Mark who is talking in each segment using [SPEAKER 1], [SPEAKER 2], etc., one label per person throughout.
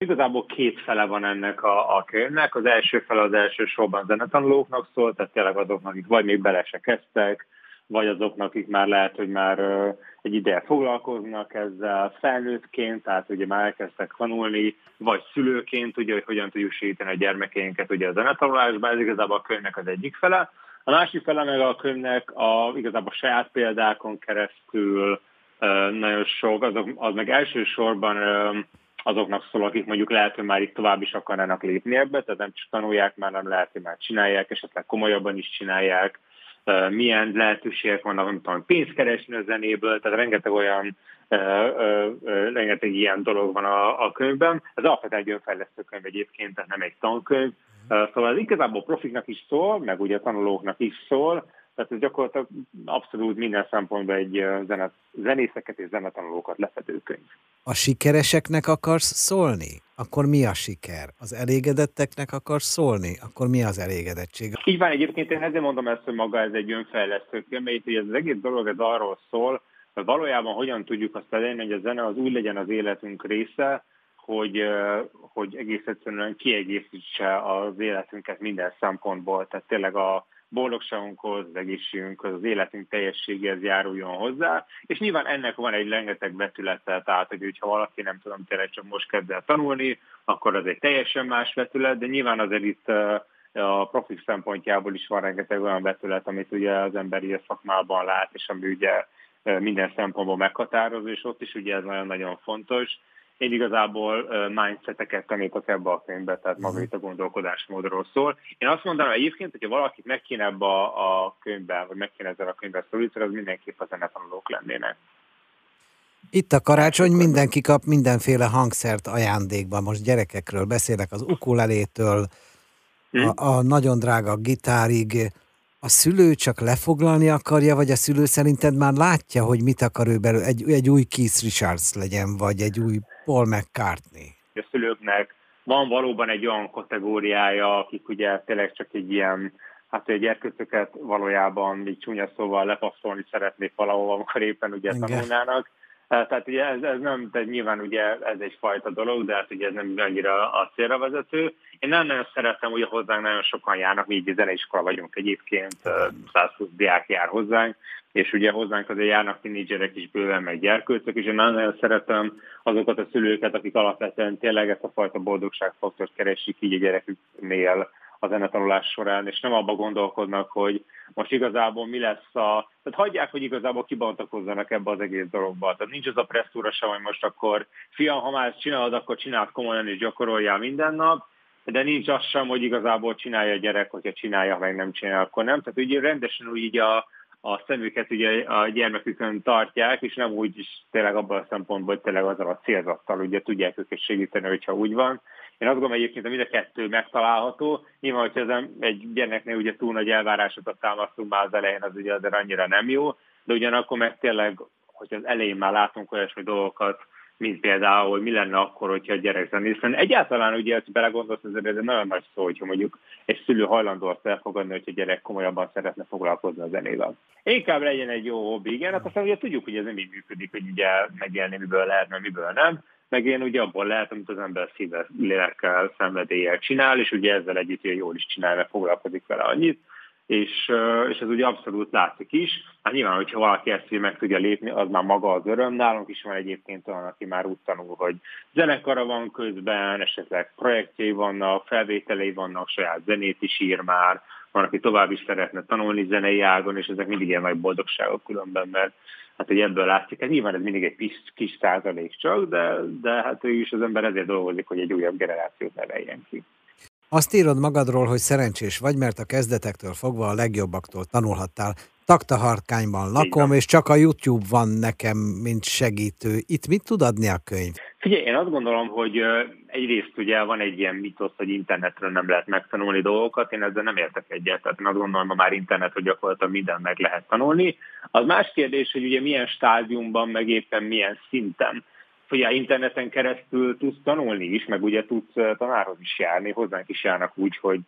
[SPEAKER 1] Igazából két fele van ennek a, a könyvnek. Az első fele az elsősorban zenetanulóknak szól, tehát tényleg azoknak, akik vagy még bele se kezdtek, vagy azoknak, akik már lehet, hogy már egy ideje foglalkoznak ezzel felnőttként, tehát ugye már elkezdtek tanulni, vagy szülőként, ugye, hogy hogyan tudjuk segíteni a gyermekeinket ugye a zenetanulásban, ez igazából a könyvnek az egyik fele. A másik fele meg a könyvnek a, igazából a saját példákon keresztül nagyon sok, azok, az meg elsősorban azoknak szól, akik mondjuk lehet, hogy már itt tovább is akarnának lépni ebbe, tehát nem csak tanulják, már nem lehet, hogy már csinálják, esetleg komolyabban is csinálják, milyen lehetőségek vannak, nem tudom, pénzt keresni a zenéből, tehát rengeteg olyan, rengeteg ilyen dolog van a, a könyvben. Ez alapvetően egy önfejlesztő könyv egyébként, tehát nem egy tankönyv. Szóval ez igazából profiknak is szól, meg ugye a tanulóknak is szól, tehát ez gyakorlatilag abszolút minden szempontból egy zenet, zenészeket és zenetanulókat lefedő könyv.
[SPEAKER 2] A sikereseknek akarsz szólni? Akkor mi a siker? Az elégedetteknek akarsz szólni? Akkor mi az elégedettség?
[SPEAKER 1] Így van, egyébként én ezért mondom ezt, hogy maga ez egy önfejlesztő könyv, mert ez az egész dolog ez arról szól, hogy valójában hogyan tudjuk azt elérni, hogy a zene az úgy legyen az életünk része, hogy, hogy egész egyszerűen kiegészítse az életünket minden szempontból. Tehát tényleg a, boldogságunkhoz, az egészségünkhoz, az életünk teljességéhez járuljon hozzá, és nyilván ennek van egy rengeteg vetülete, tehát hogy ha valaki nem tudom, tényleg csak most kezd el tanulni, akkor az egy teljesen más vetület, de nyilván azért itt a profi szempontjából is van rengeteg olyan vetület, amit ugye az emberi szakmában lát, és ami ugye minden szempontból meghatározó, és ott is ugye ez nagyon-nagyon fontos én igazából mindseteket tanítok ebbe a könyvbe, tehát maga mhm. itt a gondolkodásmódról szól. Én azt mondanám egyébként, hogyha valakit meg kéne ebbe a, a könyvbe, vagy meg kéne ezzel a könyvbe szólítani, az mindenképp a zenetanulók lennének.
[SPEAKER 2] Itt a karácsony mindenki kap mindenféle hangszert ajándékban. Most gyerekekről beszélek, az ukulelétől, hm? a, a nagyon drága gitárig. A szülő csak lefoglalni akarja, vagy a szülő szerinted már látja, hogy mit akar ő belőle? Egy, egy új Keith Richards legyen, vagy egy új Paul McCartney.
[SPEAKER 1] A szülőknek van valóban egy olyan kategóriája, akik ugye tényleg csak egy ilyen, hát egy gyerkőcöket valójában így csúnya szóval lepasszolni szeretnék valahol, amikor éppen ugye Igen. tanulnának. Tehát ugye ez, ez nem, tehát nyilván ugye ez egyfajta dolog, de hát ugye ez nem annyira a célra vezető. Én nem nagyon szeretem, ugye hozzánk nagyon sokan járnak, mi így zeneiskola vagyunk egyébként, 120 diák jár hozzánk, és ugye hozzánk azért járnak tinédzserek is bőven, meg gyerkőcök, és én nagyon szeretem azokat a szülőket, akik alapvetően tényleg ezt a fajta boldogságfaktort keresik így a gyereküknél a zenetanulás során, és nem abba gondolkodnak, hogy most igazából mi lesz a... Tehát hagyják, hogy igazából kibontakozzanak ebbe az egész dologba. Tehát nincs az a presszúra sem, hogy most akkor fiam, ha már ezt csinálod, akkor csináld komolyan és gyakoroljál minden nap, de nincs az sem, hogy igazából csinálja a gyerek, hogyha csinálja, meg nem csinálja, akkor nem. Tehát ugye rendesen úgy így a, a szemüket ugye a gyermekükön tartják, és nem úgy is tényleg abban a szempontból, hogy tényleg azzal a célzattal ugye tudják őket segíteni, hogyha úgy van. Én azt gondolom egyébként, hogy mind a kettő megtalálható. Nyilván, hogyha ez egy gyermeknél ugye túl nagy elvárásokat támasztunk már az elején, az ugye azért annyira nem jó, de ugyanakkor meg tényleg, hogy az elején már látunk olyasmi dolgokat, mint például, hogy mi lenne akkor, hogyha a gyerek zenészen. Egyáltalán ugye, ezt belegondolsz, ez egy nagyon nagy szó, hogyha mondjuk egy szülő hajlandó azt elfogadni, hogy a gyerek komolyabban szeretne foglalkozni a zenével. Inkább legyen egy jó hobbi, igen, hát aztán ugye tudjuk, hogy ez nem így működik, hogy ugye megélni miből lehet, miből nem. Meg én ugye abból lehet, amit az ember szíve, lélekkel, szenvedéllyel csinál, és ugye ezzel együtt jól is csinál, mert foglalkozik vele annyit és, és ez ugye abszolút látszik is. Hát nyilván, hogyha valaki ezt meg tudja lépni, az már maga az öröm. Nálunk is van egyébként olyan, aki már úgy tanul, hogy zenekara van közben, esetleg projektjei vannak, felvételei vannak, saját zenét is ír már, van, aki tovább is szeretne tanulni zenei ágon, és ezek mindig ilyen nagy boldogságok különben, mert hát hogy ebből látszik, hát nyilván ez mindig egy kis, kis százalék csak, de, de hát ő is az ember ezért dolgozik, hogy egy újabb generációt neveljen ki.
[SPEAKER 2] Azt írod magadról, hogy szerencsés vagy, mert a kezdetektől fogva a legjobbaktól tanulhattál. Taktaharkányban lakom, és csak a YouTube van nekem, mint segítő. Itt mit tud adni a könyv?
[SPEAKER 1] Figyelj, én azt gondolom, hogy egyrészt ugye van egy ilyen mitosz, hogy internetről nem lehet megtanulni dolgokat, én ezzel nem értek egyet, tehát én azt gondolom, hogy már internet, hogy gyakorlatilag minden meg lehet tanulni. Az más kérdés, hogy ugye milyen stádiumban, meg éppen milyen szinten ugye interneten keresztül tudsz tanulni is, meg ugye tudsz tanárhoz is járni, hozzánk is járnak úgy, hogy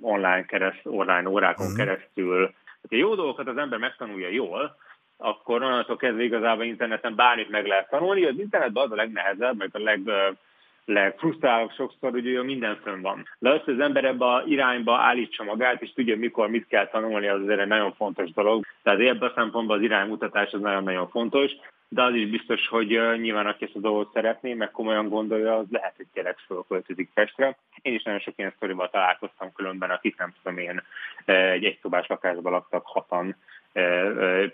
[SPEAKER 1] online, kereszt, online órákon uh-huh. keresztül. Ha jó dolgokat az ember megtanulja jól, akkor onnantól kezdve igazából interneten bármit meg lehet tanulni. Az internetben az a legnehezebb, meg a leg, legfrusztrálok sokszor, hogy minden fönn van. De az, hogy az ember ebbe a irányba állítsa magát, és tudja, mikor mit kell tanulni, az azért egy nagyon fontos dolog. Tehát ebben a szempontból az iránymutatás az nagyon-nagyon fontos de az is biztos, hogy nyilván aki ezt a dolgot szeretné, meg komolyan gondolja, az lehet, hogy tényleg fölköltözik Pestre. Én is nagyon sok ilyen sztorival találkoztam különben, akik nem tudom én egy egyszobás lakásban laktak hatan,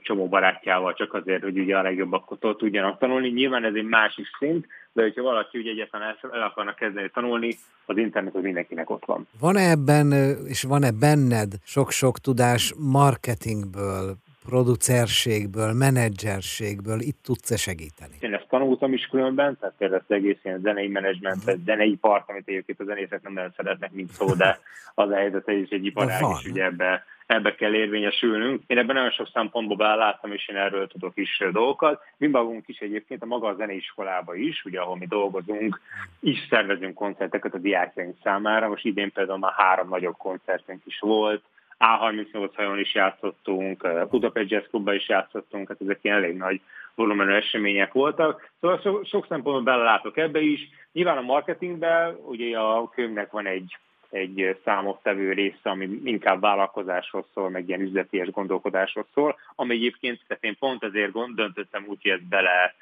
[SPEAKER 1] csomó barátjával, csak azért, hogy ugye a legjobbaktól tudjanak tanulni. Nyilván ez egy másik szint, de hogyha valaki ugye egyáltalán el, akarnak kezdeni tanulni, az internet az mindenkinek ott van.
[SPEAKER 2] Van-e ebben, és van-e benned sok-sok tudás marketingből, producerségből, menedzserségből itt tudsz-e segíteni?
[SPEAKER 1] Én ezt tanultam is különben, tehát például az egész ilyen zenei menedzsment, uh-huh. zenei part, amit egyébként a zenészek nem nagyon szeretnek, mint szó, de az a helyzet, hogy egy iparág, és ugye ebbe, ebbe kell érvényesülnünk. Én ebben nagyon sok szempontból beláttam, és én erről tudok is dolgokat. Mi magunk is egyébként a maga a zeneiskolába is, ugye ahol mi dolgozunk, is szervezünk koncerteket a diákjaink számára. Most idén például már három nagyobb koncertünk is volt, a38 hajón is játszottunk, Budapest Jazz Clubban is játszottunk, hát ezek ilyen elég nagy volumenű események voltak. Szóval so, sok szempontból belelátok ebbe is. Nyilván a marketingben ugye a könyvnek van egy, egy számottevő része, ami inkább vállalkozásról szól, meg ilyen üzleties gondolkodásról szól, ami egyébként, tehát én pont ezért gond, döntöttem úgy, hogy ezt bele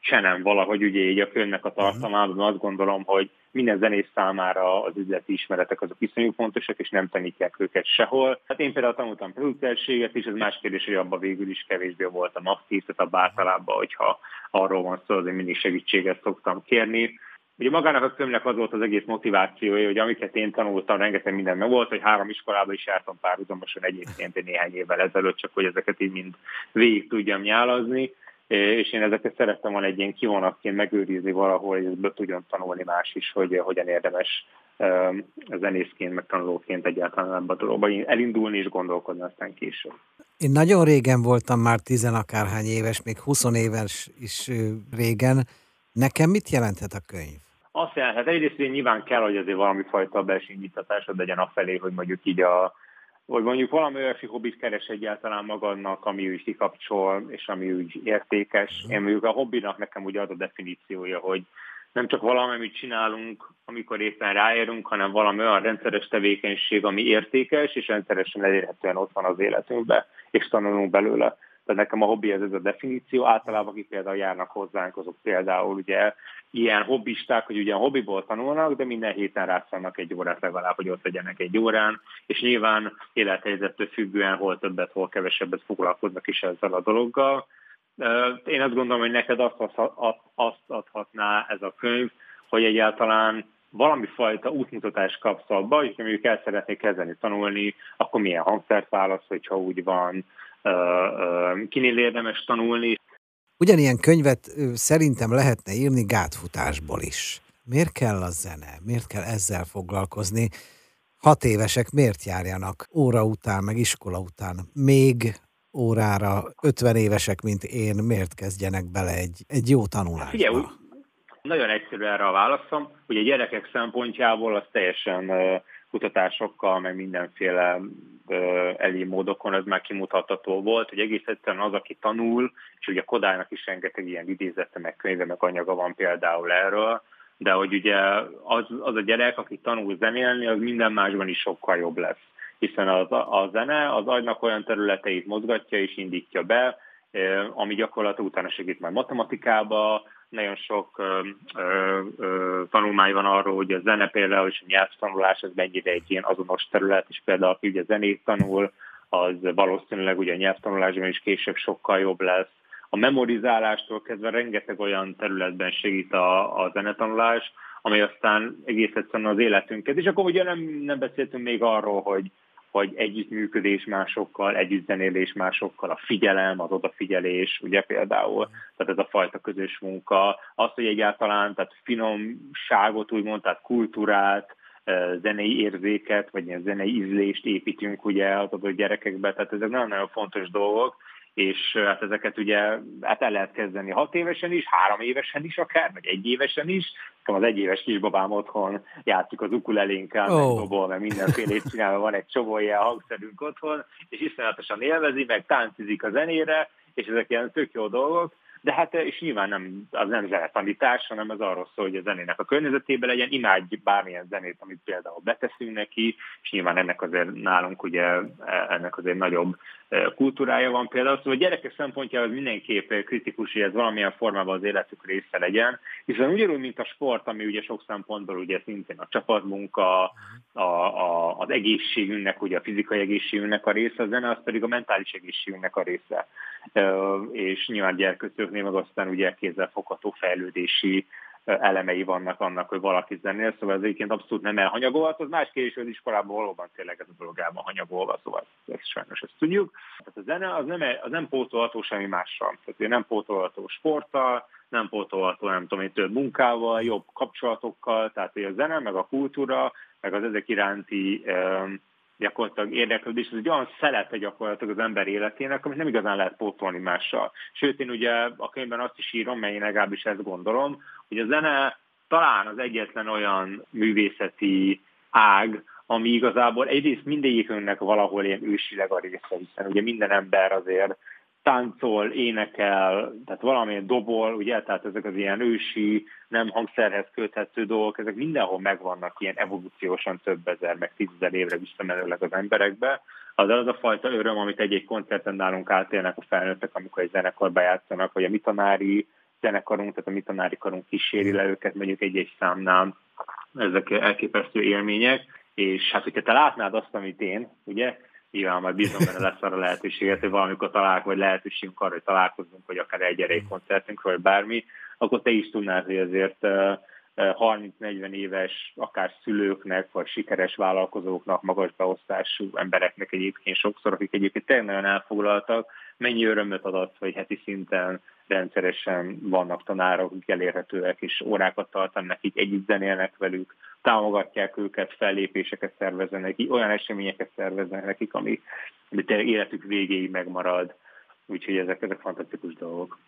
[SPEAKER 1] csenem valahogy ugye így a könyvnek a tartalmában, azt gondolom, hogy minden zenész számára az üzleti ismeretek azok iszonyú fontosak, és nem tanítják őket sehol. Hát én például tanultam producerséget, és ez más kérdés, hogy abban végül is kevésbé voltam aktív, tehát abban általában, hogyha arról van szó, azért mindig segítséget szoktam kérni. Ugye magának a könyvnek az volt az egész motivációja, hogy amiket én tanultam, rengeteg minden meg volt, hogy három iskolába is jártam párhuzamosan egyébként egy néhány évvel ezelőtt, csak hogy ezeket így mind végig tudjam nyálazni és én ezeket szerettem volna egy ilyen kivonatként megőrizni valahol, hogy ebből tudjon tanulni más is, hogy hogyan érdemes zenészként, meg tanulóként egyáltalán ebbe a dologba elindulni és gondolkodni aztán később.
[SPEAKER 2] Én nagyon régen voltam már tizenakárhány éves, még 20 éves is régen. Nekem mit jelenthet a könyv?
[SPEAKER 1] Azt jelenthet, egyrészt hogy nyilván kell, hogy azért valami fajta belső indítatásod legyen afelé, hogy mondjuk így a, vagy mondjuk valami olyasmi hobbit keres egyáltalán magadnak, ami úgy kikapcsol, és ami úgy értékes. Mhm. Én mondjuk a hobbinak nekem ugye az a definíciója, hogy nem csak valami, amit csinálunk, amikor éppen ráérünk, hanem valami olyan rendszeres tevékenység, ami értékes, és rendszeresen elérhetően ott van az életünkben, és tanulunk belőle. Tehát nekem a hobbi ez, ez a definíció. Általában, akik például járnak hozzánk, azok például ugye ilyen hobbisták, hogy ugye hobbiból tanulnak, de minden héten rászállnak egy órát legalább, hogy ott legyenek egy órán, és nyilván élethelyzettől függően hol többet, hol kevesebbet foglalkoznak is ezzel a dologgal. Én azt gondolom, hogy neked azt, azt adhatná ez a könyv, hogy egyáltalán valami fajta útmutatást kapsz abba, hogy mondjuk el szeretnék kezdeni tanulni, akkor milyen hangszert válasz, hogyha úgy van, kinél érdemes tanulni.
[SPEAKER 2] Ugyanilyen könyvet szerintem lehetne írni gátfutásból is. Miért kell a zene? Miért kell ezzel foglalkozni? Hat évesek miért járjanak óra után, meg iskola után? Még órára 50 évesek, mint én, miért kezdjenek bele egy, egy jó tanulásba? Figyelj,
[SPEAKER 1] nagyon egyszerű erre a válaszom, hogy a gyerekek szempontjából az teljesen kutatásokkal, meg mindenféle elé módokon ez már kimutatható volt, hogy egész egyszerűen az, aki tanul, és ugye Kodálynak is rengeteg ilyen idézete, meg könyve, meg anyaga van például erről, de hogy ugye az, az a gyerek, aki tanul zenélni, az minden másban is sokkal jobb lesz. Hiszen az, a zene az agynak olyan területeit mozgatja és indítja be, ami gyakorlatilag utána segít majd matematikába, nagyon sok ö, ö, ö, tanulmány van arról, hogy a zene például és a nyelvtanulás az mennyire egy ilyen azonos terület, és például aki ugye zenét tanul, az valószínűleg ugye a nyelvtanulásban is később sokkal jobb lesz. A memorizálástól kezdve rengeteg olyan területben segít a, a zenetanulás, ami aztán egész egyszerűen az életünket. És akkor ugye nem, nem beszéltünk még arról, hogy hogy együttműködés másokkal, együttzenélés másokkal, a figyelem, az odafigyelés, ugye például, tehát ez a fajta közös munka, az, hogy egyáltalán, tehát finomságot úgymond, tehát kultúrát, zenei érzéket, vagy ilyen zenei ízlést építünk ugye az adott gyerekekbe, tehát ezek nagyon-nagyon fontos dolgok, és hát ezeket ugye hát el lehet kezdeni hat évesen is, három évesen is akár, vagy egy évesen is. Az egy éves kisbabám otthon játszik az ukulelénkkel, oh. meg dobol, meg mindenfélét csinálva, van egy csomó ilyen hangszerünk otthon, és iszonyatosan élvezi, meg táncizik a zenére, és ezek ilyen tök jó dolgok, de hát és nyilván nem, az nem zenetanítás, hanem az arról szól, hogy a zenének a környezetében legyen, imádj bármilyen zenét, amit például beteszünk neki, és nyilván ennek azért nálunk ugye ennek azért nagyobb kultúrája van. Például, szóval a gyerekek szempontjából mindenképp kritikus, hogy ez valamilyen formában az életük része legyen, hiszen ugyanúgy, mint a sport, ami ugye sok szempontból ugye szintén a csapatmunka, a, a, az egészségünknek, ugye a fizikai egészségünknek a része, a zene az pedig a mentális egészségünknek a része. És nyilván gyerkőcöknél meg aztán ugye kézzelfogható fejlődési elemei vannak annak, hogy valaki zenél, szóval ez egyébként abszolút nem elhanyagolható. Az más kérdés, hogy az iskolában valóban tényleg ez a dolog el van hanyagolva, szóval ezt sajnos ezt tudjuk. Tehát a zene az nem, az nem pótolható semmi mással. Tehát nem pótolható sporttal, nem pótolható, nem tudom én, több munkával, jobb kapcsolatokkal, tehát a zene, meg a kultúra, meg az ezek iránti um, gyakorlatilag érdeklődés, ez egy olyan szelete gyakorlatilag az ember életének, amit nem igazán lehet pótolni mással. Sőt, én ugye a könyvben azt is írom, mert én legalábbis ezt gondolom, hogy a zene talán az egyetlen olyan művészeti ág, ami igazából egyrészt mindegyikünknek valahol ilyen ősileg a része, hiszen ugye minden ember azért táncol, énekel, tehát valamilyen dobol, ugye, tehát ezek az ilyen ősi, nem hangszerhez köthető dolgok, ezek mindenhol megvannak ilyen evolúciósan több ezer, meg tízezer évre visszamenőleg az emberekbe. Az az a fajta öröm, amit egy-egy koncerten nálunk átélnek a felnőttek, amikor egy zenekarba játszanak, vagy a mi tanári zenekarunk, tehát a mi tanári karunk kíséri le őket, mondjuk egy-egy számnál, ezek elképesztő élmények, és hát hogyha te látnád azt, amit én, ugye, nyilván majd bízom benne lesz arra lehetőséget, hogy valamikor találkozunk, vagy lehetőségünk arra, hogy találkozunk, vagy akár egy erei koncertünk, vagy bármi, akkor te is tudnád, hogy azért 30-40 éves, akár szülőknek, vagy sikeres vállalkozóknak, magas beosztású embereknek egyébként sokszor, akik egyébként tényleg nagyon elfoglaltak, mennyi örömöt ad hogy heti szinten rendszeresen vannak tanárok, akik elérhetőek, és órákat tartanak nekik, együtt zenélnek velük, támogatják őket, fellépéseket szerveznek, olyan eseményeket szerveznek nekik, ami, ami életük végéig megmarad. Úgyhogy ezek, ezek fantasztikus dolgok.